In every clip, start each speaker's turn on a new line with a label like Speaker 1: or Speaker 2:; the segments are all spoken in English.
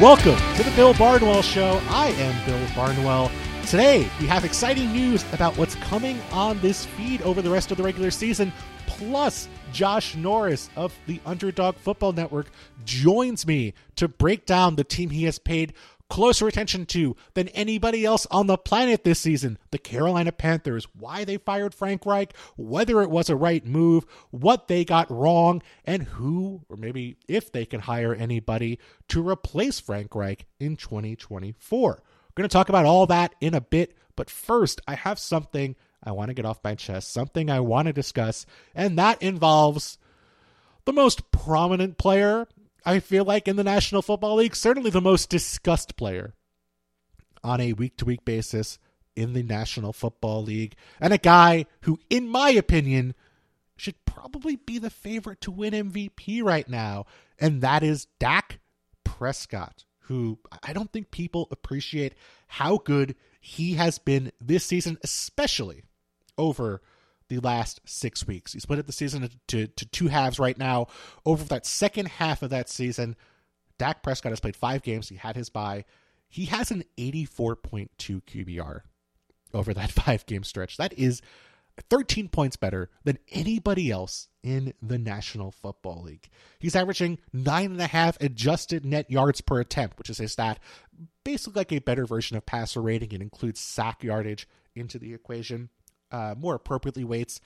Speaker 1: Welcome to the Bill Barnwell Show. I am Bill Barnwell. Today, we have exciting news about what's coming on this feed over the rest of the regular season. Plus, Josh Norris of the Underdog Football Network joins me to break down the team he has paid closer attention to than anybody else on the planet this season the Carolina Panthers, why they fired Frank Reich, whether it was a right move, what they got wrong, and who, or maybe if they can hire anybody to replace Frank Reich in 2024. We're going to talk about all that in a bit, but first, I have something I want to get off my chest, something I want to discuss, and that involves the most prominent player I feel like in the National Football League, certainly the most discussed player on a week to week basis in the National Football League, and a guy who, in my opinion, should probably be the favorite to win MVP right now, and that is Dak Prescott, who I don't think people appreciate how good he has been this season, especially over the last six weeks. He split up the season to, to two halves right now. Over that second half of that season, Dak Prescott has played five games. He had his bye. He has an 84.2 QBR over that five game stretch. That is 13 points better than anybody else in the National Football League. He's averaging nine and a half adjusted net yards per attempt, which is a stat basically like a better version of passer rating. It includes sack yardage into the equation uh, more appropriately weights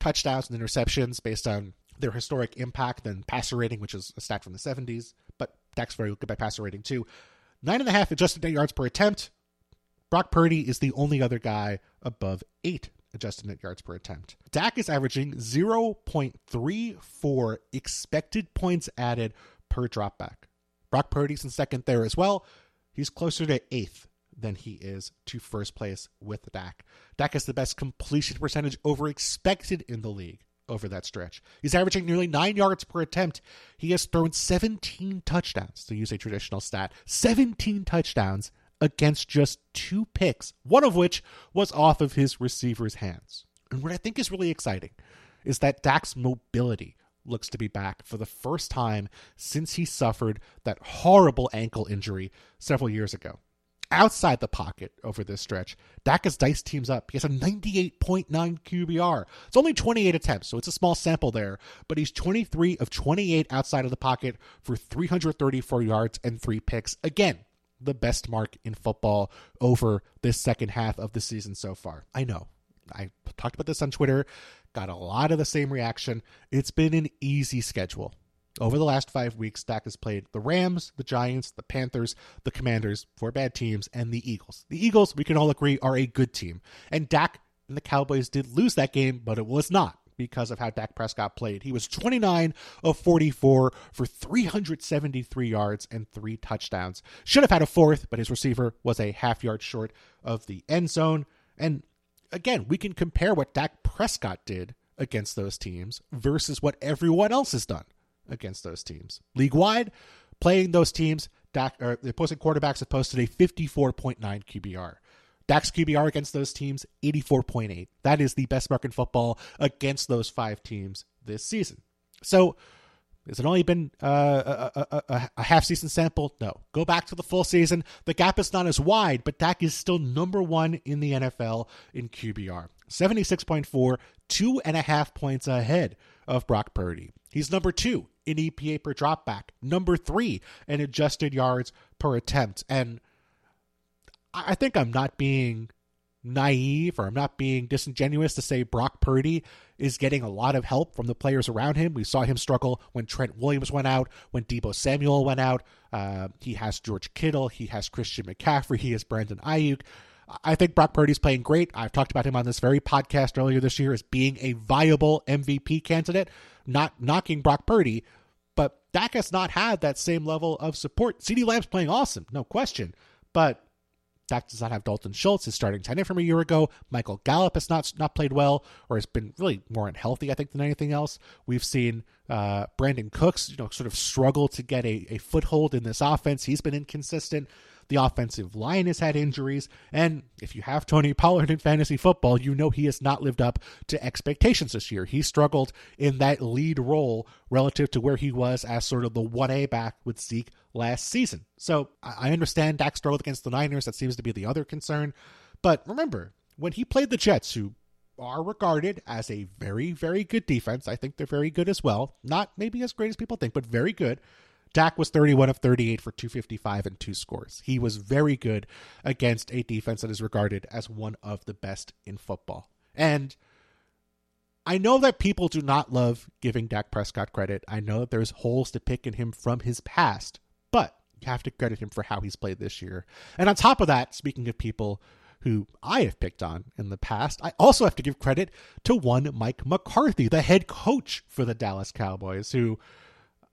Speaker 1: touchdowns and interceptions based on their historic impact than passer rating, which is a stat from the 70s. But Dak's very good by passer rating too. Nine and a half adjusted net yards per attempt. Brock Purdy is the only other guy above eight adjusted net yards per attempt. Dak is averaging 0.34 expected points added per dropback. Brock Purdy's in second there as well. He's closer to eighth than he is to first place with Dak. Dak has the best completion percentage over expected in the league over that stretch. He's averaging nearly nine yards per attempt. He has thrown 17 touchdowns, to use a traditional stat. 17 touchdowns against just two picks, one of which was off of his receiver's hands. And what I think is really exciting is that Dak's mobility looks to be back for the first time since he suffered that horrible ankle injury several years ago outside the pocket over this stretch. Dak has diced teams up. He has a 98.9 QBR. It's only 28 attempts, so it's a small sample there, but he's 23 of 28 outside of the pocket for 334 yards and three picks. Again, the best mark in football over this second half of the season so far. I know. I talked about this on Twitter, got a lot of the same reaction. It's been an easy schedule over the last five weeks, Dak has played the Rams, the Giants, the Panthers, the Commanders, four bad teams, and the Eagles. The Eagles, we can all agree, are a good team. And Dak and the Cowboys did lose that game, but it was not because of how Dak Prescott played. He was 29 of 44 for 373 yards and three touchdowns. Should have had a fourth, but his receiver was a half yard short of the end zone. And again, we can compare what Dak Prescott did against those teams versus what everyone else has done against those teams. League wide, playing those teams, Dak, or the opposing quarterbacks have posted a 54.9 QBR. Dak's QBR against those teams, 84.8. That is the best mark in football against those five teams this season. So, has it only been uh, a, a, a, half season sample? No. Go back to the full season. The gap is not as wide, but Dak is still number one in the NFL in QBR. 76.4, two and a half points ahead of Brock Purdy. He's number two in EPA per dropback, number three in adjusted yards per attempt. And I think I'm not being naive or I'm not being disingenuous to say Brock Purdy is getting a lot of help from the players around him. We saw him struggle when Trent Williams went out, when Deebo Samuel went out. Uh, he has George Kittle, he has Christian McCaffrey, he has Brandon Aiyuk. I think Brock Purdy's playing great. I've talked about him on this very podcast earlier this year as being a viable MVP candidate not knocking Brock Purdy, but Dak has not had that same level of support. CeeDee Lamb's playing awesome, no question, but Dak does not have Dalton Schultz, his starting tight end from a year ago. Michael Gallup has not not played well, or has been really more unhealthy, I think, than anything else. We've seen uh, Brandin Cooks, you know, sort of struggle to get a, a foothold in this offense. He's been inconsistent. The offensive line has had injuries. And if you have Tony Pollard in fantasy football, you know he has not lived up to expectations this year. He struggled in that lead role relative to where he was as sort of the 1A back with Zeke last season. So I understand Dak struggled against the Niners. That seems to be the other concern. But remember, when he played the Jets, who are regarded as a very, very good defense. I think they're very good as well. Not maybe as great as people think, but very good. Dak was 31 of 38 for 255 and two scores. He was very good against a defense that is regarded as one of the best in football. And I know that people do not love giving Dak Prescott credit. I know that there's holes to pick in him from his past, but you have to credit him for how he's played this year. And on top of that, speaking of people who I have picked on in the past. I also have to give credit to one Mike McCarthy, the head coach for the Dallas Cowboys, who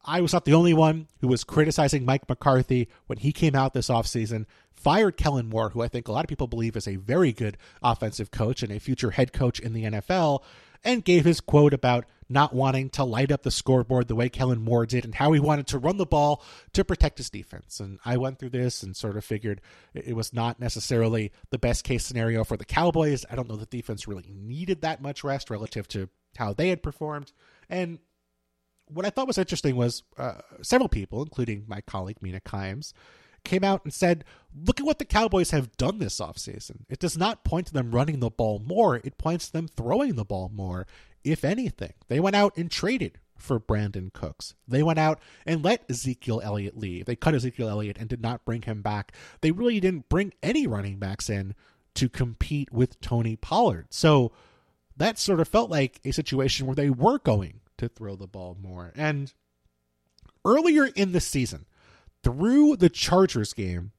Speaker 1: I was not the only one who was criticizing Mike McCarthy when he came out this offseason, fired Kellen Moore, who I think a lot of people believe is a very good offensive coach and a future head coach in the NFL, and gave his quote about not wanting to light up the scoreboard the way Kellen Moore did and how he wanted to run the ball to protect his defense. And I went through this and sort of figured it was not necessarily the best case scenario for the Cowboys. I don't know the defense really needed that much rest relative to how they had performed. And what I thought was interesting was uh, several people, including my colleague Mina Kimes, came out and said, Look at what the Cowboys have done this offseason. It does not point to them running the ball more, it points to them throwing the ball more, if anything. They went out and traded for Brandin Cooks. They went out and let Ezekiel Elliott leave. They cut Ezekiel Elliott and did not bring him back. They really didn't bring any running backs in to compete with Tony Pollard. So that sort of felt like a situation where they were going to throw the ball more. And earlier in the season, through the Chargers game,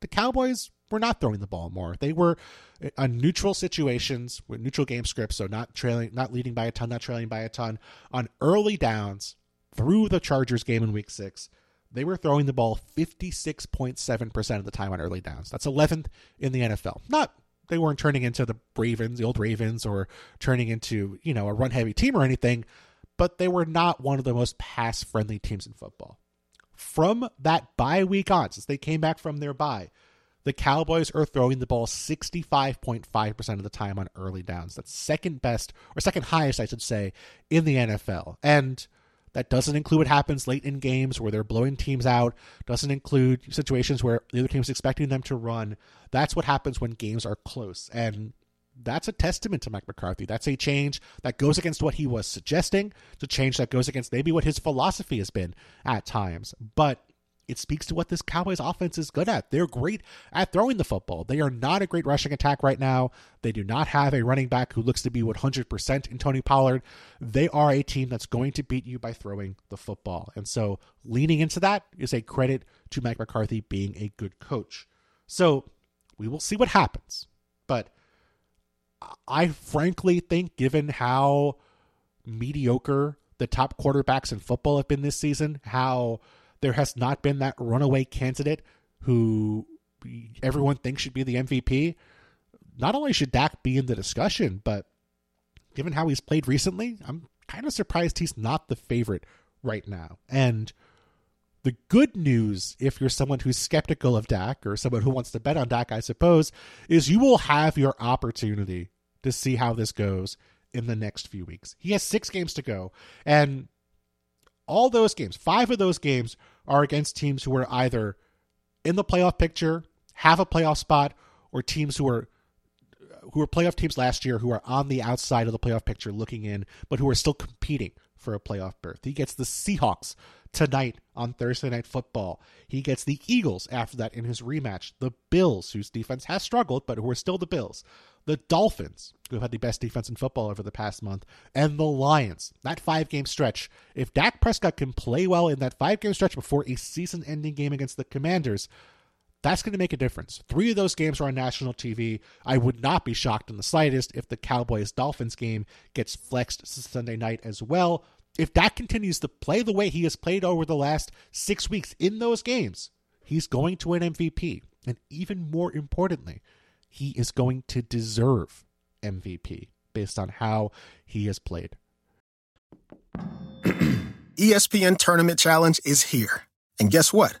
Speaker 1: the Cowboys were not throwing the ball more. They were on neutral situations with neutral game scripts, so not trailing, not leading by a ton, not trailing by a ton. On early downs through the Chargers game in Week Six, they were throwing the ball 56.7% of the time on early downs. That's 11th in the NFL. Not they weren't turning into the Ravens, the old Ravens, or turning into you know a run heavy team or anything, but they were not one of the most pass friendly teams in football from that bye week on, since they came back from their bye, the Cowboys are throwing the ball 65.5% of the time on early downs. That's second best, or second highest, I should say, in the NFL. And that doesn't include what happens late in games where they're blowing teams out, doesn't include situations where the other team's expecting them to run. That's what happens when games are close. And that's a testament to Mike McCarthy. That's a change that goes against what he was suggesting. It's a change that goes against maybe what his philosophy has been at times. But it speaks to what this Cowboys offense is good at. They're great at throwing the football. They are not a great rushing attack right now. They do not have a running back who looks to be 100% in Tony Pollard. They are a team that's going to beat you by throwing the football. And so leaning into that is a credit to Mike McCarthy being a good coach. So we will see what happens. But I frankly think, given how mediocre the top quarterbacks in football have been this season, how there has not been that runaway candidate who everyone thinks should be the MVP. Not only should Dak be in the discussion, but given how he's played recently, I'm kind of surprised he's not the favorite right now. And the good news, if you're someone who's skeptical of Dak or someone who wants to bet on Dak, I suppose, is you will have your opportunity to see how this goes in the next few weeks. He has six games to go, and all those games, five of those games, are against teams who are either in the playoff picture, have a playoff spot, or teams who are who were playoff teams last year who are on the outside of the playoff picture looking in, but who are still competing for a playoff berth. He gets the Seahawks tonight on Thursday Night Football. He gets the Eagles after that in his rematch. The Bills, whose defense has struggled, but who are still the Bills. The Dolphins, who have had the best defense in football over the past month. And the Lions. That five game stretch. If Dak Prescott can play well in that five game stretch before a season ending game against the Commanders, that's going to make a difference. Three of those games are on national TV. I would not be shocked in the slightest if the Cowboys Dolphins game gets flexed Sunday night as well if Dak continues to play the way he has played over the last six weeks in those games, he's going to win MVP. And even more importantly, he is going to deserve MVP based on how he has played.
Speaker 2: ESPN Tournament Challenge is here. And guess what?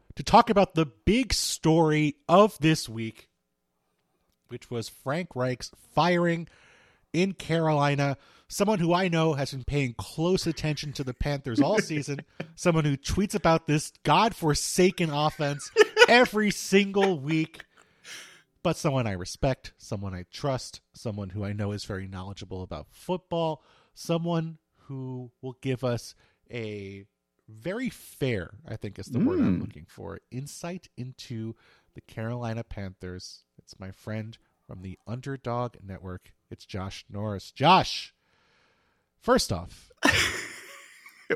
Speaker 1: to talk about the big story of this week, which was Frank Reich's firing in Carolina. Someone who I know has been paying close attention to the Panthers all season. someone who tweets about this godforsaken offense every single week. But someone I respect, someone I trust, someone who I know is very knowledgeable about football, someone who will give us a very fair, I think is the mm. word I'm
Speaker 3: Hmm.
Speaker 1: looking for, insight into the Carolina Panthers. It's my friend from the Underdog Network. It's Josh Norris. Josh, first off,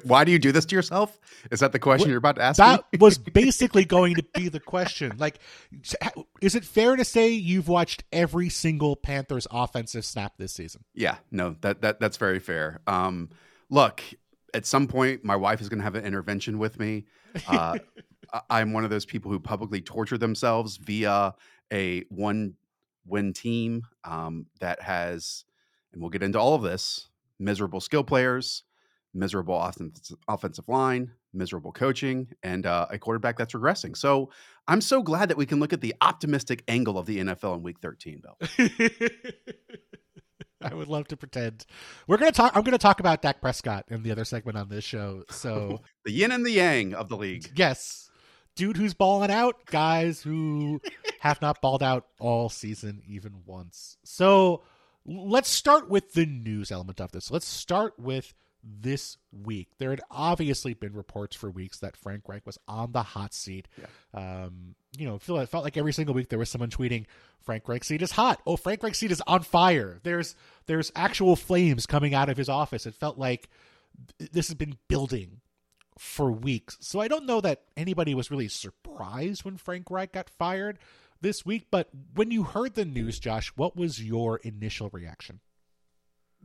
Speaker 3: Why do you do this to yourself? Is that the question
Speaker 1: What-
Speaker 3: you're about to ask
Speaker 1: that was basically going to be the question. Like, is it fair to say you've watched every single Panthers offensive snap this season?
Speaker 3: Yeah, no, that that that's very fair. Um, look, at some point, my wife is going to have an intervention with me. Uh, I'm one of those people who publicly torture themselves via a one-win team um, that has, and we'll get into all of this: miserable skill players, miserable offensive, offensive line, miserable coaching, and uh, a quarterback that's regressing. So I'm so glad that we can look at the optimistic angle of the NFL in Week 13, Bill.
Speaker 1: I would love to pretend. We're gonna talk. I'm gonna talk about Dak Prescott in the other segment on this show. So
Speaker 3: The yin and the yang of the league.
Speaker 1: yes, dude who's balling out, guys who have not balled out all season even once. So let's start with the news element of this. Let's start with this week. There had obviously been reports for weeks that Frank Reich was on the hot seat. Yeah. Um, you know, feel it felt like every single week there was someone tweeting, "Frank Reich's seat is hot." Oh, Frank Reich's seat is on fire. There's there's actual flames coming out of his office. It felt like th- this has been building for weeks. So I don't know that anybody was really surprised when Frank Reich got fired this week. But when you heard the news, Josh, what was your initial reaction?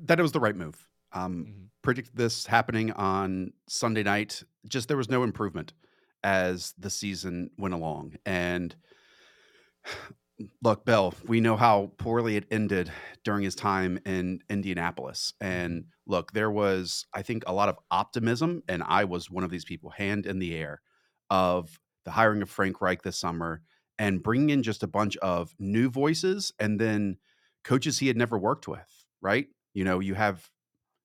Speaker 3: that it was the right move. Um,
Speaker 1: Mhm.
Speaker 3: Predicted this happening on Sunday night. Just there was no improvement as the season went along. And look, Bill, we know how poorly it ended during his time in Indianapolis. And look, there was, I think, a lot of optimism, and I was one of these people, hand in the air, of the hiring of Frank Reich this summer and bringing in just a bunch of new voices and then coaches he had never worked with, right? You know, you have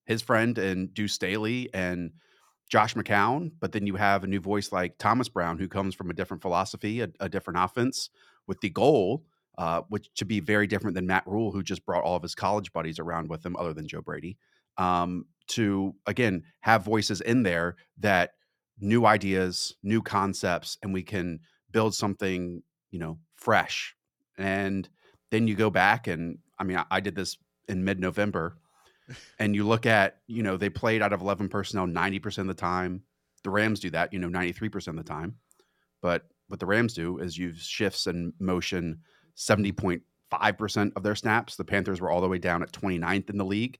Speaker 3: his friend and Deuce Staley and Josh McCown, but then you have a new voice like Thomas Brown, who comes from a different philosophy, a, a different offense, with the goal, uh, which to be very different than Matt Rhule, who just brought all of his college buddies around with him, other than Joe Brady, um, to again have voices in there that new ideas, new concepts, and we can build something, you know, fresh. And then you go back and I mean, I, I did this in mid-November, and you look at, you know, they played out of 11 personnel 90% of the time. The Rams do that, you know, 93% of the time. But what the Rams do is use shifts and motion 70.5% of their snaps. The Panthers were all the way down at 29th in the league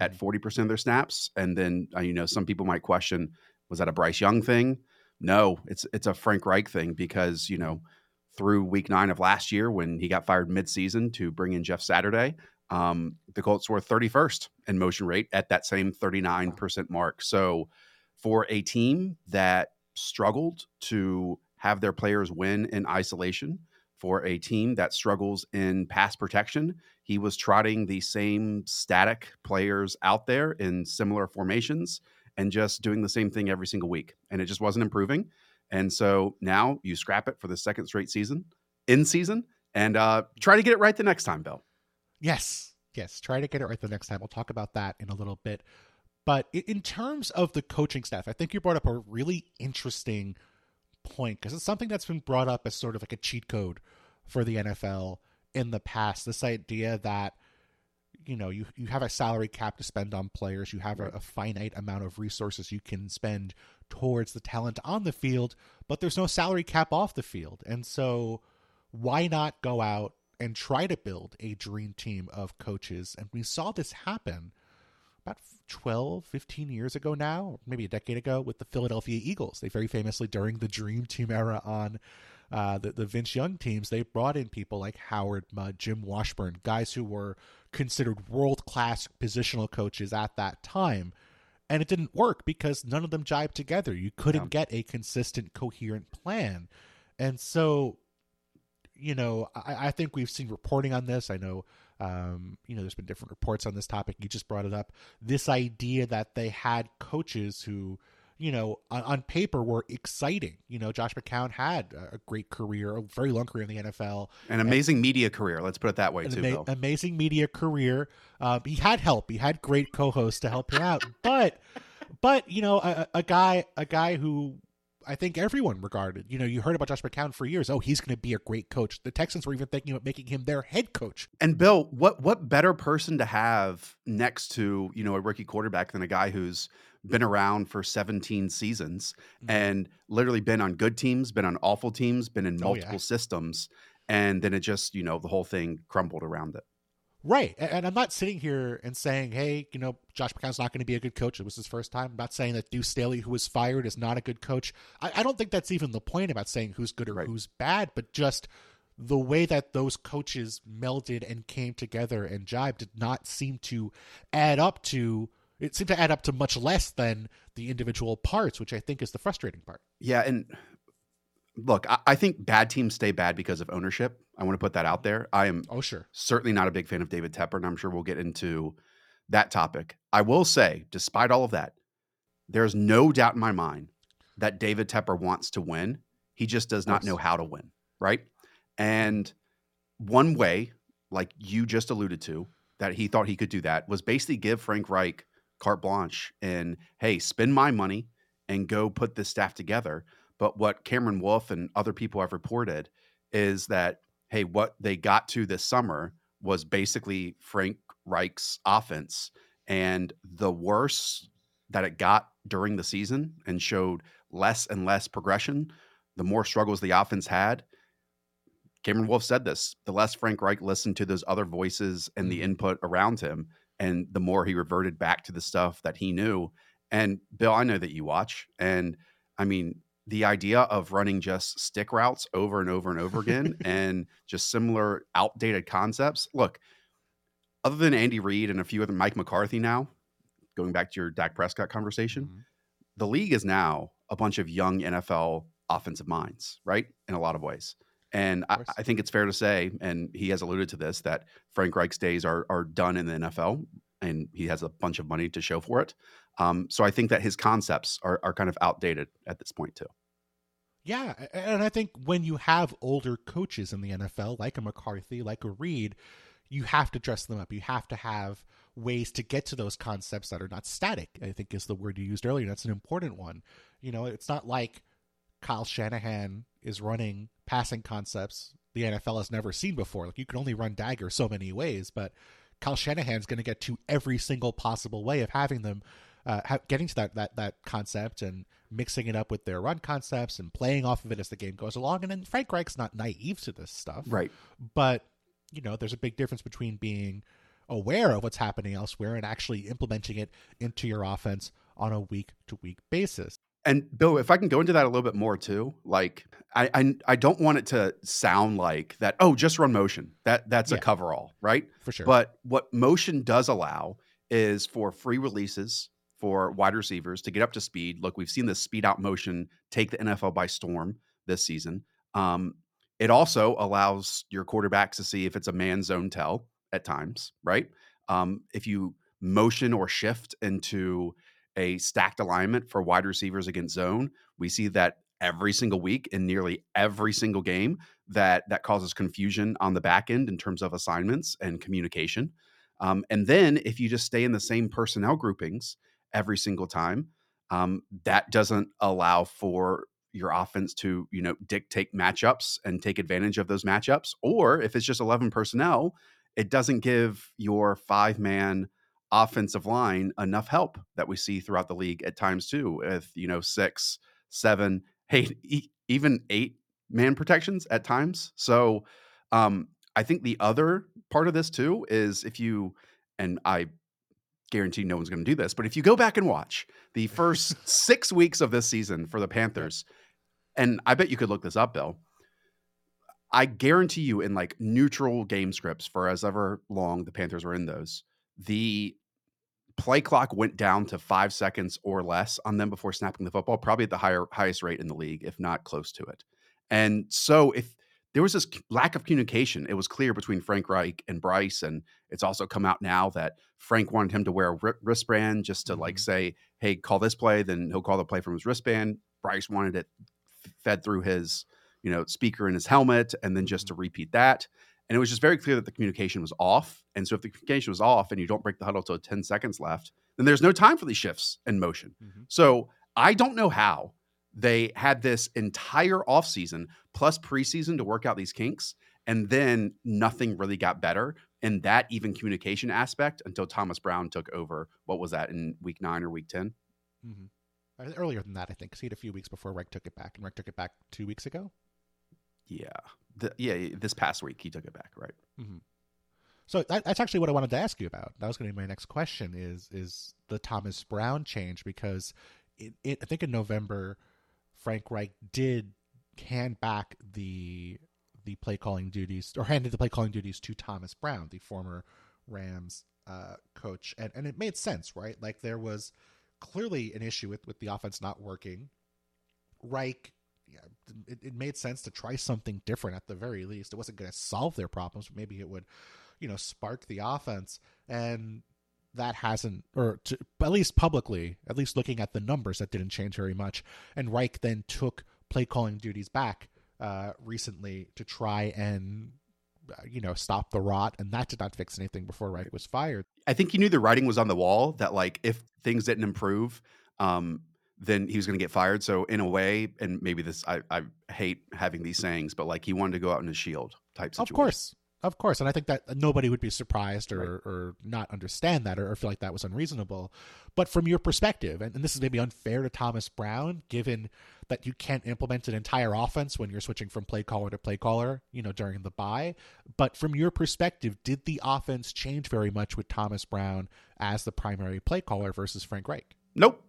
Speaker 3: at 40% of their snaps. And then, uh, you know, some people might question, was that a Bryce Young thing? No, it's it's a Frank Reich thing because, you know, through week nine of last year when he got fired midseason to bring in Jeff Saturday, um, the Colts were 31st in motion rate at that same 39% mark. So for a team that struggled to have their players win in isolation, for a team that struggles in pass protection, he was trotting the same static players out there in similar formations and just doing the same thing every single week. And it just wasn't improving. And so now you scrap it for the second straight season, in season, and uh, try to get it right the next time, Bill.
Speaker 1: Yes, yes. Try to get it right the next time. We'll talk about that in a little bit. But in terms of the coaching staff, I think you brought up a really interesting point because it's something that's been brought up as sort of like a cheat code for the NFL in the past. This idea that you know you you have a salary cap to spend on players, you have a, a finite amount of resources you can spend towards the talent on the field, but there's no salary cap off the field, and so why not go out and try to build a dream team of coaches? And we saw this happen about 12, 15 years ago now, maybe a decade ago, with the Philadelphia Eagles. They very famously, during the Dream Team era on uh, the, the Vince Young teams, they brought in people like Howard Mudd, Jim Washburn, guys who were considered world class positional coaches at that time. And it didn't work because none of them jibed together. You couldn't yeah. get a consistent, coherent plan. And so, you know, I, I think we've seen reporting on this. I know um, you know, there's been different reports on this topic. You just brought it up. This idea that they had coaches who, you know, on, on paper were exciting. You know, Josh McCown had a great career, a very long career in the NFL,
Speaker 3: an amazing and, media career. Let's put it that way, too. Ama-
Speaker 1: amazing media career. Uh, he had help. He had great co-hosts to help him out, but. But you know, a, a guy, a guy who I think everyone regarded. You know, you heard about Josh McCown for years. Oh, he's going to be a great coach. The Texans were even thinking about making him their head coach.
Speaker 3: And Bill, what what better person to have next to you know a rookie quarterback than a guy who's been around for 17 seasons mm-hmm. and literally been on good teams, been on awful teams, been in multiple oh, yeah. systems, and then it just you know the whole thing crumbled around it.
Speaker 1: Right. And I'm not sitting here and saying, hey, you know, Josh McCown's not going to be a good coach. It was his first time. I'm not saying that Deuce Staley, who was fired, is not a good coach. I, I don't think that's even the point about saying who's good or right. who's bad, but just the way that those coaches melded and came together and jibed did not seem to add up to it seemed to add up to much less than the individual parts, which I think is the frustrating part.
Speaker 3: Yeah, and look, I, I, think bad teams stay bad because of ownership. I want to put that out there. I am
Speaker 1: oh sure
Speaker 3: certainly not a big fan of David Tepper, and I'm sure we'll get into that topic. I will say, despite all of that, there's no doubt in my mind that David Tepper wants to win. He just does not know how to win, right? And one way, like you just alluded to, that he thought he could do that was basically give Frank Reich carte blanche and hey, spend my money and go put this staff together. But what Kameron Wolfe and other people have reported is that, hey, what they got to this summer was basically Frank Reich's offense. And the worse that it got during the season and showed less and less progression, the more struggles the offense had. Kameron Wolfe said this the less Frank Reich listened to those other voices and the mm-hmm. input around him, and the more he reverted back to the stuff that he knew. And Bill, I know that you watch, and I mean, the idea of running just stick routes over and over and over again and just similar outdated concepts. Look, other than Andy Reid and a few other Mike McCarthy now, going back to your Dak Prescott conversation, mm-hmm. the league is now a bunch of young NFL offensive minds, right? In a lot of ways. And I, I, think it's fair to say, and he has alluded to this, that Frank Reich's days are are done in the NFL, and he has a bunch of money to show for it. Um, so I think that his concepts are, are kind of outdated at this point too.
Speaker 1: Yeah, and I think when you have older coaches in the NFL, like a McCarthy, like a Reid, you have to dress them up. You have to have ways to get to those concepts that are not static. I think is the word you used earlier. That's an important one. You know, it's not like Kyle Shanahan is running passing concepts the NFL has never seen before. Like you can only run dagger so many ways, but Kyle Shanahan's going to get to every single possible way of having them uh, ha- getting to that, that that concept and mixing it up with their run concepts and playing off of it as the game goes along. And then Frank Reich's not naive to this stuff,
Speaker 3: right?
Speaker 1: But you know, there's a big difference between being aware of what's happening elsewhere and actually implementing it into your offense on a week to week basis.
Speaker 3: And Bill, if I can go into that a little bit more too, like I, I, I don't want it to sound like that. Oh, just run motion. That that's yeah. a coverall, right?
Speaker 1: For sure.
Speaker 3: But what motion does allow is for free releases for wide receivers to get up to speed. Look, we've seen this speed out motion take the NFL by storm this season. Um, it also allows your quarterbacks to see if it's a man zone tell at times, right? Um, if you motion or shift into a stacked alignment for wide receivers against zone, we see that every single week in nearly every single game that that causes confusion on the back end in terms of assignments and communication. Um, and then if you just stay in the same personnel groupings every single time, um, that doesn't allow for your offense to you know dictate matchups and take advantage of those matchups. Or if it's just eleven personnel, it doesn't give your five man offensive line enough help that we see throughout the league at times too, with you know six, seven, eight, even eight man protections at times. So um, I think the other part of this too is if you and I guarantee no one's going to do this, but if you go back and watch the first six weeks of this season for the Panthers, and I bet you could look this up, Bill. I guarantee you, in like neutral game scripts for as ever long the Panthers were in those, the play clock went down to five seconds or less on them before snapping the football, probably at the higher highest rate in the league, if not close to it. And so if there was this lack of communication, it was clear between Frank Reich and Bryce, and it's also come out now that Frank wanted him to wear a wristband just to mm-hmm. like say, "Hey, call this play," then he'll call the play from his wristband. Bryce wanted it fed through his you know speaker in his helmet, and then just mm-hmm. to repeat that. And it was just very clear that the communication was off. And so if the communication was off and you don't break the huddle till 10 seconds left, then there's no time for these shifts in motion. Mm-hmm. So I don't know how they had this entire offseason plus preseason to work out these kinks. And then nothing really got better in that even communication aspect until Thomas Brown took over. What was that in week nine or week 10?
Speaker 1: Mm-hmm. Earlier than that, I think. Because he had a few weeks before Reich took it back. And Reich took it back two weeks ago.
Speaker 3: Yeah the, yeah, this past week he took it back, right?
Speaker 1: Mm-hmm. So that, that's actually what I wanted to ask you about. That was going to be my next question: is is the Thomas Brown change? Because it, it, I think in November, Frank Reich did hand back the the play calling duties or handed the play calling duties to Thomas Brown, the former Rams uh, coach, and and it made sense, right? Like there was clearly an issue with with the offense not working. Reich yeah, it, it made sense to try something different at the very least. It wasn't going to solve their problems, but maybe it would, you know, spark the offense. And that hasn't, or to, at least publicly, at least looking at the numbers, that didn't change very much. And Reich then took play calling duties back uh, recently to try and uh, you know stop the rot and that did not fix anything before Reich was fired.
Speaker 3: I think he knew the writing was on the wall that like if things didn't improve um then he was going to get fired. So in a way, and maybe this, I, I hate having these sayings, but like he wanted to go out in a shield type situation.
Speaker 1: Of course. Of course. And I think that nobody would be surprised or, right. or not understand that or, or, feel like that was unreasonable. But from your perspective, and, and this is maybe unfair to Thomas Brown, given that you can't implement an entire offense when you're switching from play caller to play caller, you know, during the bye. But from your perspective, did the offense change very much with Thomas Brown as the primary play caller versus Frank Reich?
Speaker 3: Nope.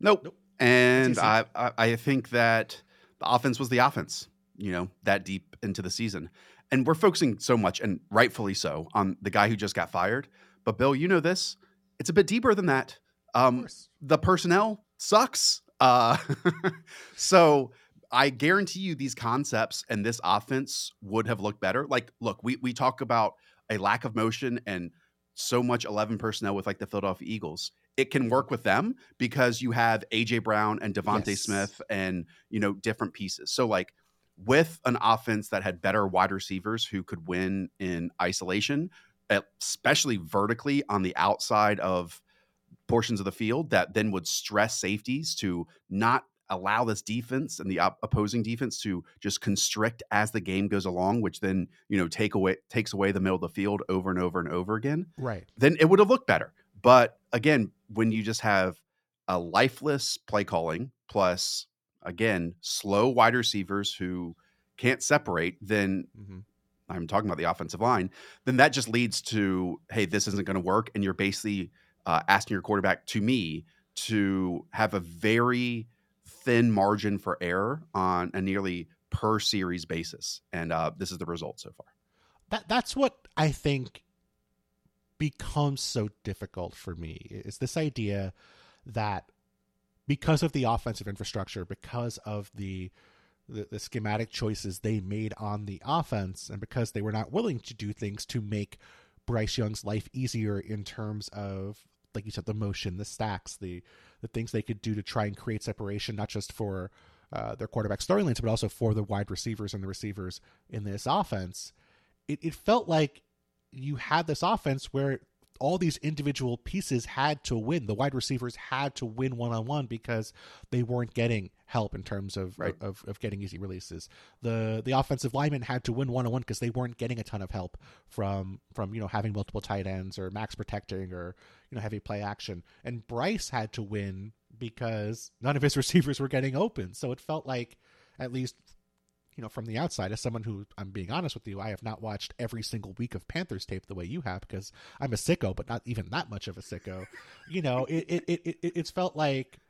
Speaker 3: Nope. nope. And I, I think that the offense was the offense, you know, that deep into the season. And we're focusing so much, and rightfully so, on the guy who just got fired. But Bill, you know this. It's a bit deeper than that. Um, the personnel sucks. Uh, so I guarantee you these concepts and this offense would have looked better. Like, look, we we talk about a lack of motion and so much 11 personnel with like the Philadelphia Eagles it can work with them because you have AJ Brown and DeVonta yes. Smith and you know different pieces. So like with an offense that had better wide receivers who could win in isolation, especially vertically on the outside of portions of the field that then would stress safeties to not allow this defense and the op- opposing defense to just constrict as the game goes along which then you know take away takes away the middle of the field over and over and over again
Speaker 1: right
Speaker 3: then it would have looked better but again, when you just have a lifeless play calling plus again slow wide receivers who can't separate, then mm-hmm. I'm talking about the offensive line. Then that just leads to hey, this isn't going to work, and you're basically uh, asking your quarterback to me to have a very thin margin for error on a nearly per series basis, and uh, this is the result so far.
Speaker 1: That that's what I think becomes so difficult for me is this idea that because of the offensive infrastructure, because of the, the, the schematic choices they made on the offense, and because they were not willing to do things to make Bryce Young's life easier in terms of, like you said, the motion, the stacks, the the things they could do to try and create separation, not just for uh, their quarterback storylines, but also for the wide receivers and the receivers in this offense. It, it felt like you had this offense where all these individual pieces had to win. The wide receivers had to win one on one because they weren't getting help in terms of,
Speaker 3: right.
Speaker 1: of of getting easy releases. The the offensive linemen had to win one on one because they weren't getting a ton of help from from you know having multiple tight ends or max protecting or you know heavy play action. And Bryce had to win because none of his receivers were getting open. So it felt like at least you know, from the outside, as someone who I'm being honest with you, I have not watched every single week of Panthers tape the way you have because I'm a sicko, but not even that much of a sicko. you know, it, it, it, it, it's felt like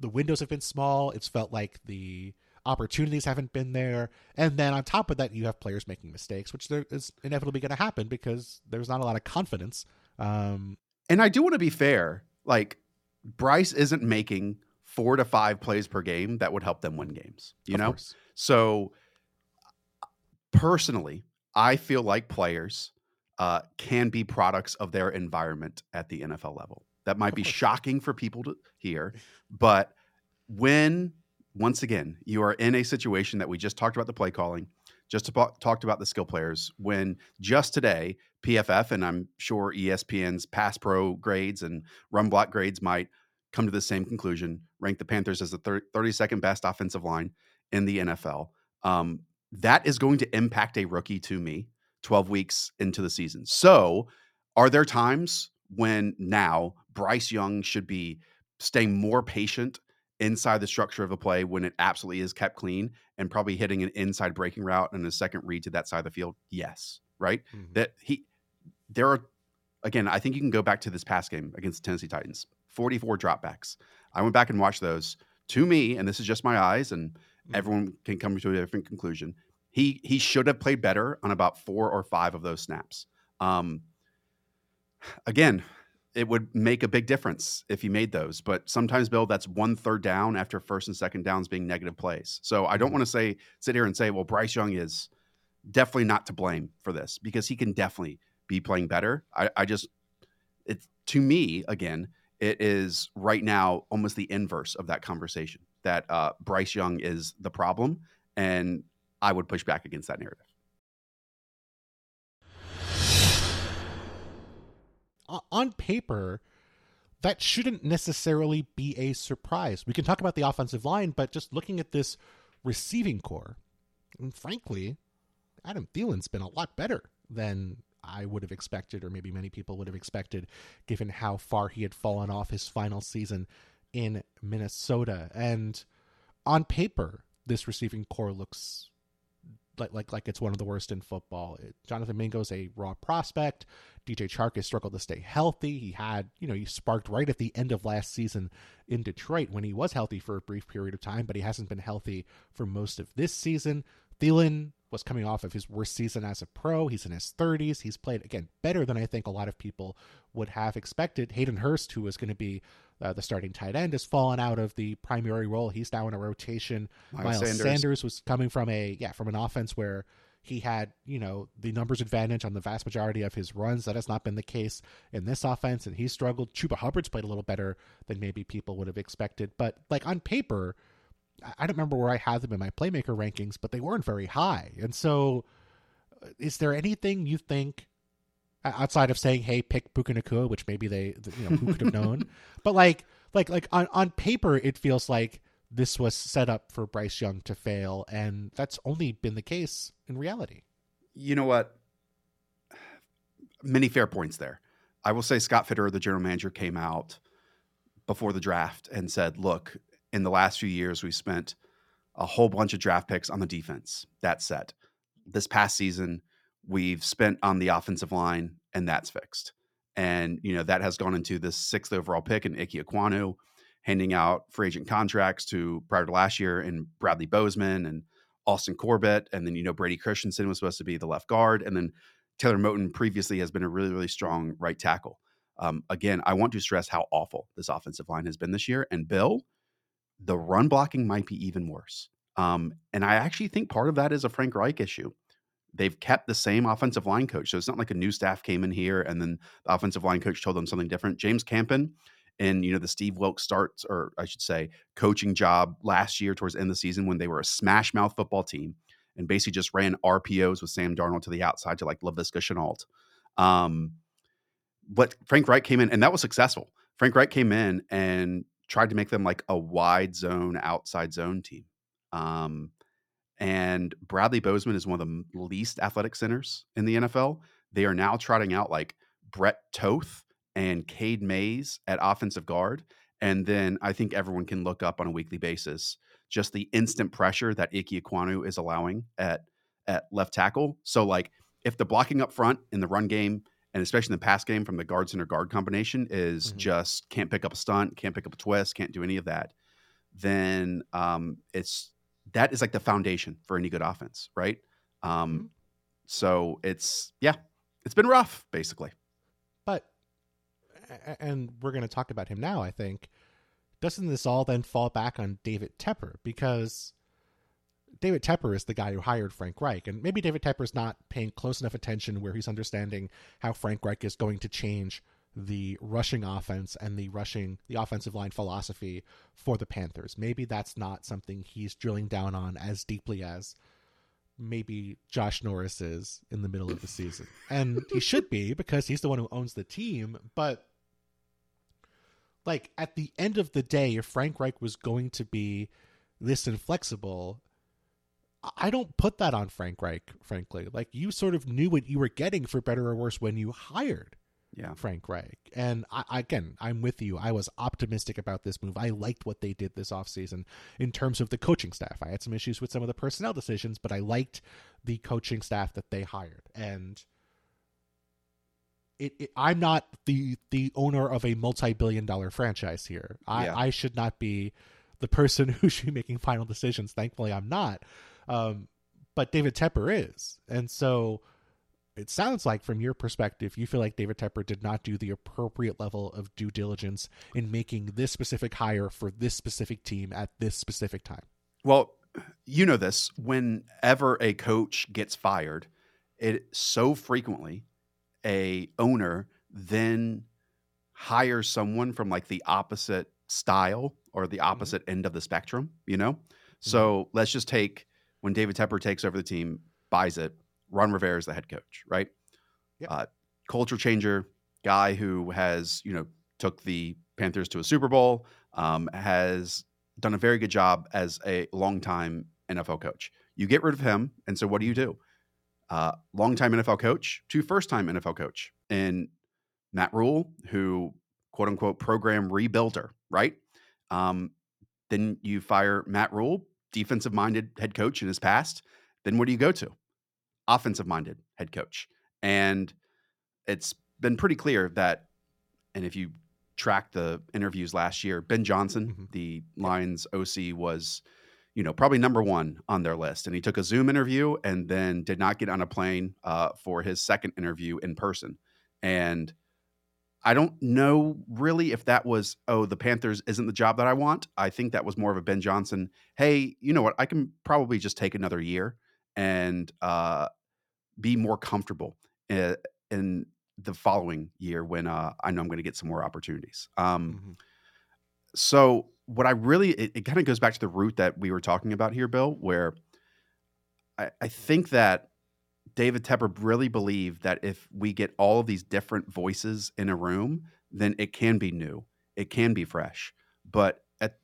Speaker 1: the windows have been small. It's felt like the opportunities haven't been there. And then on top of that, you have players making mistakes, which there is inevitably going to happen because there's not a lot of confidence. Um,
Speaker 3: and I do want to be fair. Like, Bryce isn't making four to five plays per game that would help them win games, you know?
Speaker 1: Course.
Speaker 3: So personally, I feel like players uh, can be products of their environment at the NFL level. That might be shocking for people to hear, but when once again you are in a situation that we just talked about the play calling, just about, talked about the skill players, when just today PFF and I'm sure ESPN's pass pro grades and run block grades might come to the same conclusion, rank the Panthers as the 32nd best offensive line in the NFL. Um, that is going to impact a rookie to me 12 weeks into the season. So, are there times when now Bryce Young should be staying more patient inside the structure of a play when it absolutely is kept clean and probably hitting an inside breaking route and a second read to that side of the field? Yes, right? Mm-hmm. That he there are again, I think you can go back to this past game against the Tennessee Titans. 44 dropbacks. I went back and watched those. To me, and this is just my eyes and mm-hmm. everyone can come to a different conclusion. He he should have played better on about four or five of those snaps. Um, again, it would make a big difference if he made those. But sometimes, Bill, that's one third down after first and second downs being negative plays. So I don't mm-hmm. want to say sit here and say, well, Bryce Young is definitely not to blame for this because he can definitely be playing better. I, I just it's to me again, it is right now almost the inverse of that conversation that uh, Bryce Young is the problem and I would push back against that narrative.
Speaker 1: On paper, that shouldn't necessarily be a surprise. We can talk about the offensive line, but just looking at this receiving corps, and frankly, Adam Thielen's been a lot better than I would have expected, or maybe many people would have expected, given how far he had fallen off his final season in Minnesota. And on paper, this receiving corps looks like like like it's one of the worst in football. Jonathan Mingo's a raw prospect. DJ Chark has struggled to stay healthy. He had, you know, he sparked right at the end of last season in Detroit when he was healthy for a brief period of time, but he hasn't been healthy for most of this season. Thielen was coming off of his worst season as a pro. He's in his 30s. He's played again better than I think a lot of people would have expected. Hayden Hurst, who was going to be uh, the starting tight end, has fallen out of the primary role. He's now in a rotation. Miles, Miles Sanders. Sanders was coming from a yeah from an offense where he had you know the numbers advantage on the vast majority of his runs. That has not been the case in this offense, and he struggled. Chuba Hubbard's played a little better than maybe people would have expected, but like on paper I don't remember where I had them in my playmaker rankings, but they weren't very high. And so, uh, is there anything you think outside of saying, "Hey, pick Puka Nacua," which maybe they, you know, who could have known? but like, like, like on on paper, it feels like this was set up for Bryce Young to fail, and that's only been the case in reality.
Speaker 3: You know what? Many fair points there. I will say Scott Fitterer, the general manager, came out before the draft and said, "Look, in the last few years, we spent a whole bunch of draft picks on the defense. That set. This past season, we've spent on the offensive line, and that's fixed. And you know that has gone into the sixth overall pick in Ike Ekwonu, handing out free agent contracts to prior to last year and Bradley Bozeman and Austin Corbett, and then you know Brady Christensen was supposed to be the left guard, and then Taylor Moton previously has been a really really strong right tackle. Um, again, I want to stress how awful this offensive line has been this year. And Bill, the run blocking might be even worse. Um, and I actually think part of that is a Frank Reich issue. They've kept the same offensive line coach. So it's not like a new staff came in here and then the offensive line coach told them something different. James Campen in you know the Steve Wilks starts, or I should say, coaching job last year towards the end of the season when they were a smash mouth football team and basically just ran RPOs with Sam Darnold to the outside to like Laviska Shenault. Um, but Frank Reich came in and that was successful. Frank Reich came in and tried to make them like a wide zone, outside zone team. Um, and Bradley Bozeman is one of the least athletic centers in the NFL. They are now trotting out like Brett Toth and Cade Mays at offensive guard. And then I think everyone can look up on a weekly basis just the instant pressure that Ike Ekwonu is allowing at at left tackle. So like if the blocking up front in the run game and especially in the pass game from the guard center guard combination is mm-hmm. just can't pick up a stunt, can't pick up a twist, can't do any of that, then um, it's that is like the foundation for any good offense, right? Um, mm-hmm. So it's yeah, it's been rough basically.
Speaker 1: But and we're going to talk about him now. I think doesn't this all then fall back on David Tepper because David Tepper is the guy who hired Frank Reich, and maybe David Tepper is not paying close enough attention where he's understanding how Frank Reich is going to change the rushing offense and the rushing the offensive line philosophy for the Panthers. Maybe that's not something he's drilling down on as deeply as maybe Josh Norris is in the middle of the season. And he should be because he's the one who owns the team, but like at the end of the day if Frank Reich was going to be this inflexible, I don't put that on Frank Reich, frankly. Like you sort of knew what you were getting for better or worse when you hired
Speaker 3: yeah.
Speaker 1: Frank Reich. And I, again, I'm with you. I was optimistic about this move. I liked what they did this offseason in terms of the coaching staff. I had some issues with some of the personnel decisions, but I liked the coaching staff that they hired. And it, it I'm not the the owner of a multi-billion dollar franchise here. I, yeah. I should not be the person who should be making final decisions. Thankfully, I'm not. Um, but David Tepper is. And so it sounds like from your perspective you feel like david tepper did not do the appropriate level of due diligence in making this specific hire for this specific team at this specific time
Speaker 3: well you know this whenever a coach gets fired it so frequently a owner then hires someone from like the opposite style or the mm-hmm. opposite mm-hmm. end of the spectrum you know mm-hmm. so let's just take when david tepper takes over the team buys it Ron Rivera is the head coach, right? Yep. Uh, culture changer, guy who has you know took the Panthers to a Super Bowl, um, has done a very good job as a longtime NFL coach. You get rid of him, and so what do you do? Uh, longtime NFL coach to first time NFL coach, and Matt Rhule, who quote unquote program rebuilder, right? Um, then you fire Matt Rhule, defensive minded head coach in his past. Then what do you go to? Offensive minded head coach. And it's been pretty clear that, and if you track the interviews last year, Ben Johnson, mm-hmm. the Lions OC, was, you know, probably number one on their list. And he took a Zoom interview and then did not get on a plane uh, for his second interview in person. And I don't know really if that was, oh, the Panthers isn't the job that I want. I think that was more of a Ben Johnson, hey, you know what? I can probably just take another year and uh, be more comfortable in, eh, in, the following year when uh, I know I'm going to get some more opportunities. Um, mm-hmm. So what I really it, it kind of goes back to the root that we were talking about here, Bill, where I, I think that David Tepper really believed that if we get all of these different voices in a room, then it can be new, it can be fresh. But at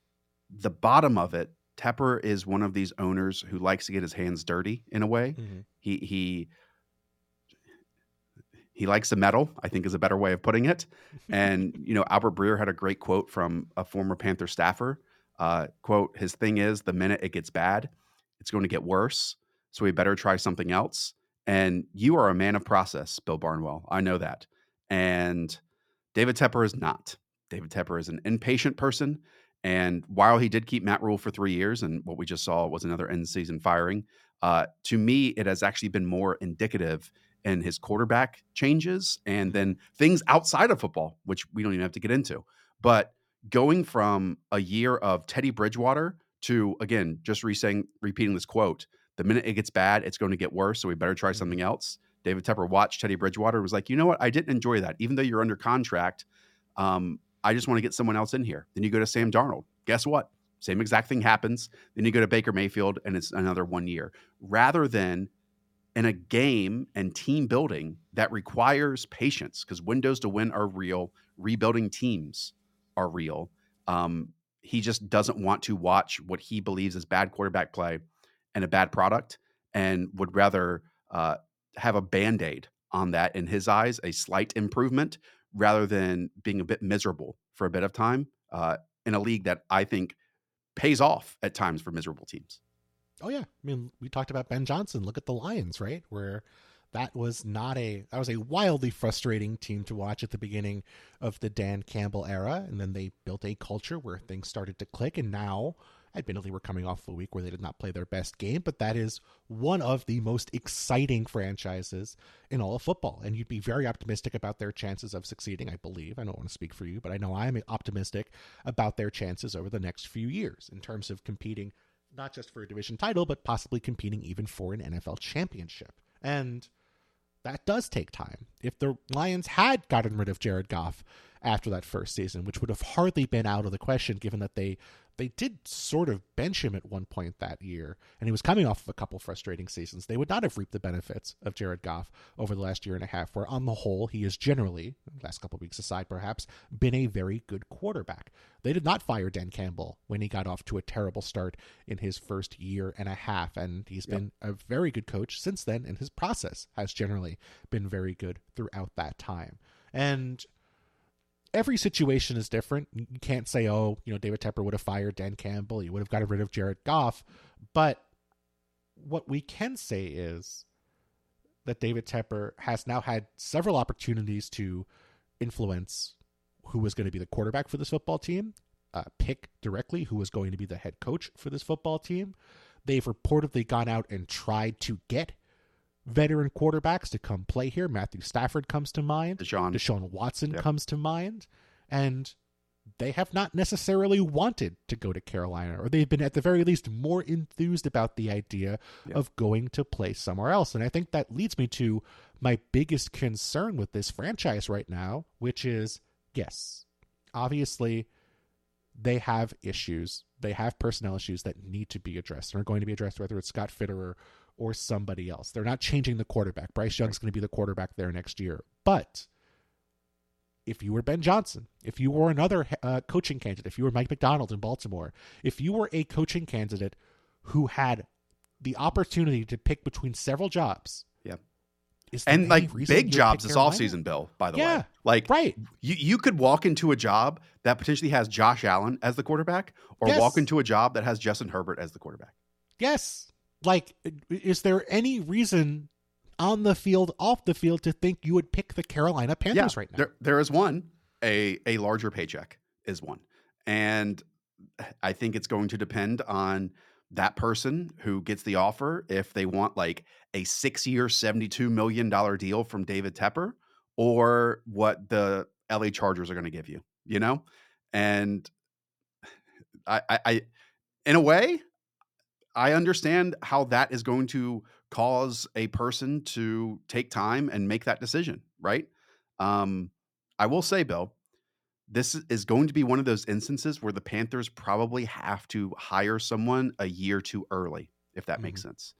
Speaker 3: the bottom of it, Tepper is one of these owners who likes to get his hands dirty in a way. Mm-hmm. He he he likes the metal, I think is a better way of putting it. And you know, Albert Breer had a great quote from a former Panther staffer. Uh, quote: His thing is, the minute it gets bad, it's going to get worse. So we better try something else. And you are a man of process, Bill Barnwell. I know that. And David Tepper is not. David Tepper is an impatient person and while he did keep Matt Rhule for three years, and what we just saw was another end season firing, uh, to me, it has actually been more indicative in his quarterback changes and then things outside of football, which we don't even have to get into. But going from a year of Teddy Bridgewater to, again, just re-saying, repeating this quote, the minute it gets bad, it's going to get worse. So we better try something mm-hmm. else. David Tepper watched Teddy Bridgewater was like, you know what? I didn't enjoy that. Even though you're under contract, um, I just want to get someone else in here. Then you go to Sam Darnold. Guess what? Same exact thing happens. Then you go to Baker Mayfield and it's another one year. Rather than in a game and team building that requires patience because windows to win are real, rebuilding teams are real. Um, he just doesn't want to watch what he believes is bad quarterback play and a bad product and would rather uh, have a band aid on that in his eyes, a slight improvement rather than being a bit miserable for a bit of time uh, in a league that I think pays off at times for miserable teams.
Speaker 1: Oh yeah, I mean we talked about Ben Johnson. Look at the Lions, right? Where that was not a that was a wildly frustrating team to watch at the beginning of the Dan Campbell era, and then they built a culture where things started to click, and now. Admittedly, we're coming off a week where they did not play their best game, but that is one of the most exciting franchises in all of football. And you'd be very optimistic about their chances of succeeding, I believe. I don't want to speak for you, but I know I'm optimistic about their chances over the next few years in terms of competing not just for a division title, but possibly competing even for an NFL championship. And that does take time. If the Lions had gotten rid of Jared Goff after that first season, which would have hardly been out of the question given that they they did sort of bench him at one point that year, and he was coming off of a couple frustrating seasons. They would not have reaped the benefits of Jared Goff over the last year and a half, where on the whole, he has generally, last couple weeks aside perhaps, been a very good quarterback. They did not fire Dan Campbell when he got off to a terrible start in his first year and a half, and he's yep. been a very good coach since then, and his process has generally been very good throughout that time. And every situation is different. You can't say, oh, you know, David Tepper would have fired Dan Campbell, he would have gotten rid of Jared Goff. But what we can say is that David Tepper has now had several opportunities to influence who was going to be the quarterback for this football team, uh, pick directly who was going to be the head coach for this football team. They've reportedly gone out and tried to get veteran quarterbacks to come play here. Matthew Stafford comes to mind.
Speaker 3: Deshaun,
Speaker 1: Deshaun Watson yep. comes to mind. And they have not necessarily wanted to go to Carolina, or they've been at the very least more enthused about the idea yep. of going to play somewhere else. And I think that leads me to my biggest concern with this franchise right now, which is yes, obviously they have issues. They have personnel issues that need to be addressed and are going to be addressed, whether it's Scott Fitterer or somebody else. They're not changing the quarterback. Bryce Young's going to be the quarterback there next year. But if you were Ben Johnson, if you were another uh, coaching candidate, if you were Mike Macdonald in Baltimore, if you were a coaching candidate who had the opportunity to pick between several jobs,
Speaker 3: yep. and like big jobs this offseason, Bill, by the
Speaker 1: yeah,
Speaker 3: way. Like
Speaker 1: right.
Speaker 3: you, you could walk into a job that potentially has Josh Allen as the quarterback, or yes. walk into a job that has Justin Herbert as the quarterback.
Speaker 1: Yes like is there any reason on the field off the field to think you would pick the carolina panthers yeah, right now?
Speaker 3: there, there is one. A a larger paycheck is one. And i think it's going to depend on that person who gets the offer. If they want like a six year 72 million dollar deal from david tepper or what the la chargers are going to give you you know? And I, I, I in a way I understand how that is going to cause a person to take time and make that decision, right? Um, I will say, Bill, this is going to be one of those instances where the Panthers probably have to hire someone a year too early, if that mm-hmm. makes sense.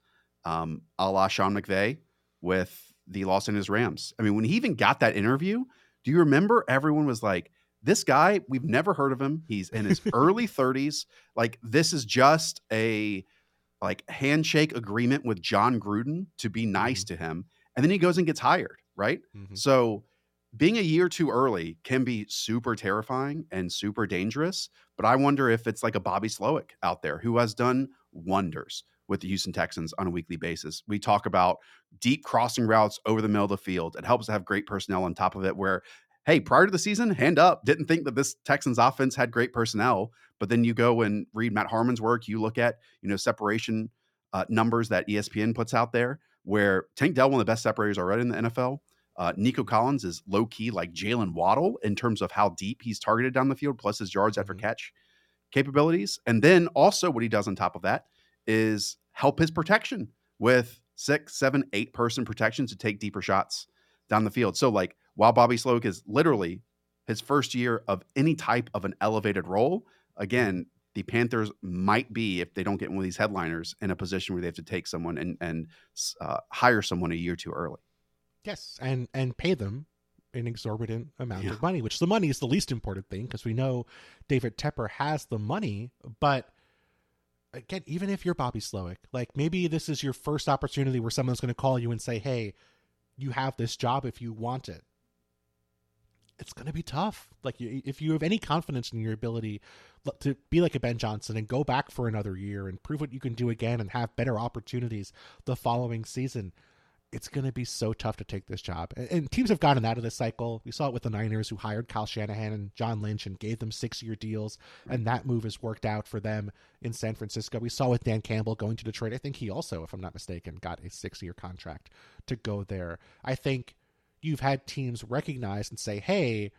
Speaker 3: Um, a la Sean McVay with the Los Angeles Rams. I mean, when he even got that interview, do you remember everyone was like, this guy, we've never heard of him. He's in his early 30s. Like, this is just a like handshake agreement with Jon Gruden to be nice mm-hmm. to him, and then he goes and gets hired, right? Mm-hmm. So being a year too early can be super terrifying and super dangerous. But I wonder if it's like a Bobby Slowik out there who has done wonders with the Houston Texans on a weekly basis. We talk about deep crossing routes over the middle of the field. It helps to have great personnel on top of it where hey, prior to the season, hand up, didn't think that this Texans offense had great personnel. But then you go and read Matt Harmon's work, you look at, you know, separation uh, numbers that ESPN puts out there, where Tank Dell, one of the best separators already in the NFL. Uh, Nico Collins is low key like Jaylen Waddle in terms of how deep he's targeted down the field, plus his yards after mm-hmm. catch capabilities. And then also what he does on top of that is help his protection with six, seven, eight person protection to take deeper shots down the field. So like while Bobby Slowik is literally his first year of any type of an elevated role, again, the Panthers might be, if they don't get one of these headliners, in a position where they have to take someone and and uh, hire someone a year too early.
Speaker 1: Yes, and and pay them an exorbitant amount yeah. of money, which the money is the least important thing because we know David Tepper has the money, but again, even if you're Bobby Slowik, like maybe this is your first opportunity where someone's going to call you and say, "Hey, you have this job if you want it." It's going to be tough. Like if you have any confidence in your ability to be like a Ben Johnson and go back for another year and prove what you can do again and have better opportunities the following season, it's going to be so tough to take this job. And, teams have gotten out of this cycle. We saw it with the Niners, who hired Kyle Shanahan and John Lynch and gave them six year deals, and that move has worked out for them in San Francisco. We saw with Dan Campbell going to Detroit. I think he also, if I'm not mistaken, got a six year contract to go there. I think you've had teams recognize and say, hey,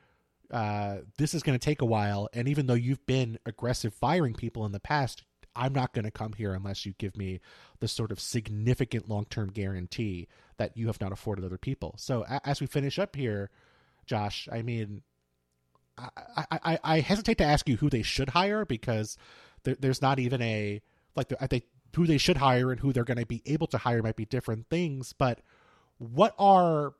Speaker 1: uh, this is going to take a while. And even though you've been aggressive firing people in the past, I'm not going to come here unless you give me the sort of significant long term guarantee that you have not afforded other people. So a- as we finish up here, Josh, I mean, I, I, I hesitate to ask you who they should hire because there, there's not even a like I think who they should hire and who they're going to be able to hire might be different things. But what are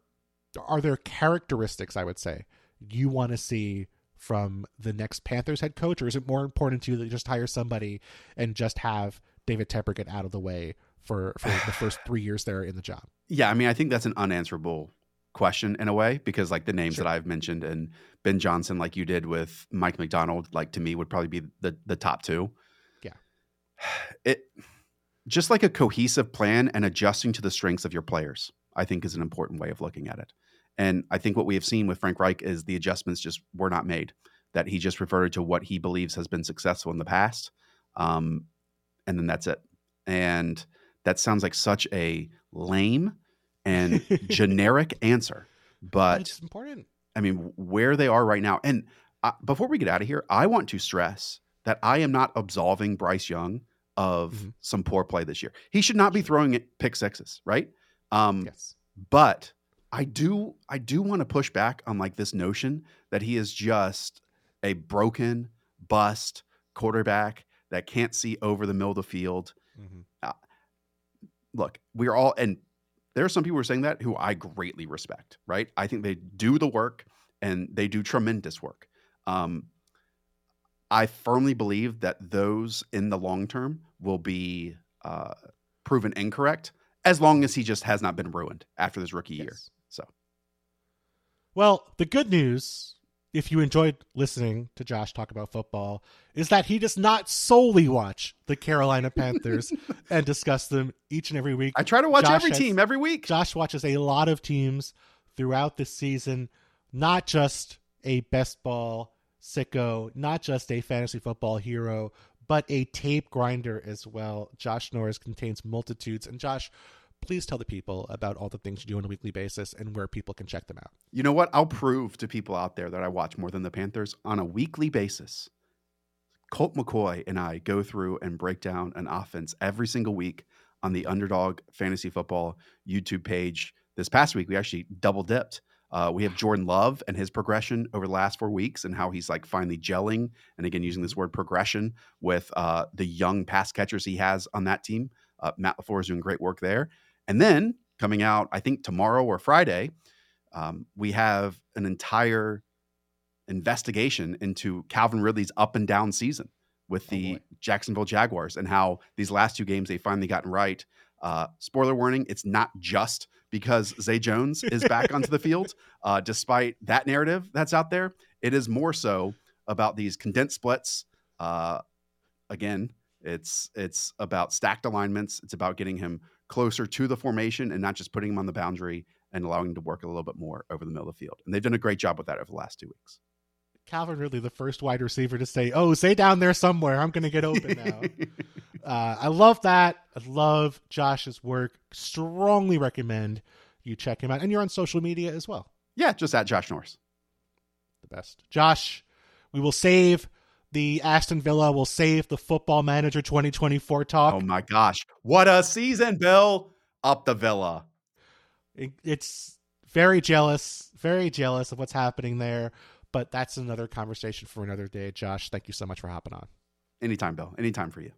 Speaker 1: are there characteristics I would say you want to see from the next Panthers head coach, or is it more important to you to just hire somebody and just have David Tepper get out of the way for for the first three years there in the job?
Speaker 3: Yeah, I mean, I think that's an unanswerable question in a way because like the names sure. that I've mentioned and Ben Johnson, like you did with Mike Macdonald, like to me would probably be the the top two.
Speaker 1: Yeah,
Speaker 3: it just like a cohesive plan and adjusting to the strengths of your players. I think is an important way of looking at it. And I think what we have seen with Frank Reich is the adjustments just were not made. That he just reverted to what he believes has been successful in the past, um, and then that's it. And that sounds like such a lame and generic answer, but
Speaker 1: it's important.
Speaker 3: I mean, where they are right now. And uh, before we get out of here, I want to stress that I am not absolving Bryce Young of mm-hmm. some poor play this year. He should not be throwing pick sixes, right? Um, yes. But I do I do want to push back on like this notion that he is just a broken bust quarterback that can't see over the middle of the field. Mm-hmm. Uh, look, we're all and there are some people who are saying that who I greatly respect, right? I think they do the work and they do tremendous work. Um, I firmly believe that those in the long term will be uh, proven incorrect as long as he just has not been ruined after this rookie yes. year.
Speaker 1: So, well, the good news, if you enjoyed listening to Josh talk about football, is that he does not solely watch the Carolina Panthers and discuss them each and every week.
Speaker 3: I try to watch Josh every has, team every week.
Speaker 1: Josh watches a lot of teams throughout the season, not just a best ball sicko, not just a fantasy football hero, but a tape grinder as well. Josh Norris contains multitudes. And Josh, please tell the people about all the things you do on a weekly basis and where people can check them out.
Speaker 3: You know what? I'll prove to people out there that I watch more than the Panthers on a weekly basis. Colt McCoy and I go through and break down an offense every single week on the Underdog Fantasy Football YouTube page. This past week, we actually double dipped. Uh, we have Jordan Love and his progression over the last four weeks and how he's like finally gelling. And again, using this word progression with uh, the young pass catchers he has on that team. Uh, Matt LaFleur is doing great work there. And then coming out, I think tomorrow or Friday, um, we have an entire investigation into Calvin Ridley's up and down season with oh, the oh Jacksonville Jaguars and how these last two games they finally gotten right. Uh, spoiler warning: it's not just because Zay Jones is back onto the field, uh, despite that narrative that's out there. It is more so about these condensed splits. Uh, again, it's it's about stacked alignments. It's about getting him closer to the formation and not just putting him on the boundary and allowing him to work a little bit more over the middle of the field. And they've done a great job with that over the last two weeks.
Speaker 1: Calvin Ridley, the first wide receiver to say, "Oh, stay down there somewhere. I'm going to get open now." uh, I love that. I love Josh's work. Strongly recommend you check him out, and you're on social media as well.
Speaker 3: Yeah, just at Josh Norris.
Speaker 1: The best, Josh. We will save the Aston Villa We'll save the Football Manager 2024 talk.
Speaker 3: Oh my gosh. What a season, Bill. Up the Villa.
Speaker 1: It, it's very jealous, very jealous of what's happening there. But that's another conversation for another day. Josh, thank you so much for hopping on.
Speaker 3: Anytime, Bill. Anytime for you.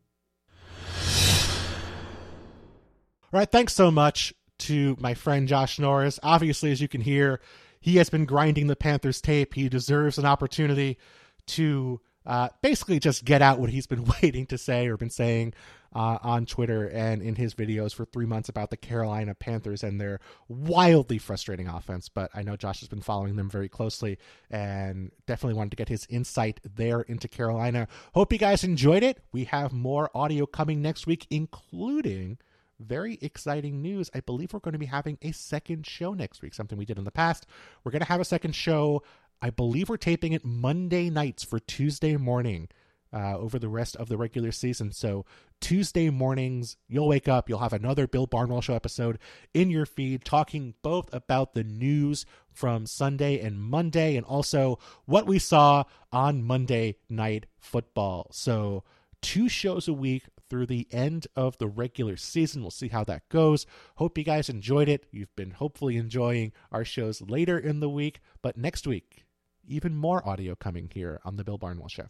Speaker 1: All right. Thanks so much to my friend Josh Norris. Obviously, as you can hear, he has been grinding the Panthers tape. He deserves an opportunity to uh, basically just get out what he's been waiting to say or been saying uh, on Twitter and in his videos for three months about the Carolina Panthers and their wildly frustrating offense. But I know Josh has been following them very closely and definitely wanted to get his insight there into Carolina. Hope you guys enjoyed it. We have more audio coming next week, including very exciting news. I believe we're going to be having a second show next week, something we did in the past. We're going to have a second show. I believe we're taping it Monday nights for Tuesday morning uh, over the rest of the regular season. So Tuesday mornings, you'll wake up, you'll have another Bill Barnwell Show episode in your feed talking both about the news from Sunday and Monday and also what we saw on Monday Night Football. So, two shows a week through the end of the regular season. We'll see how that goes. Hope you guys enjoyed it. You've been hopefully enjoying our shows later in the week, but next week, even more audio coming here on The Bill Barnwell Show.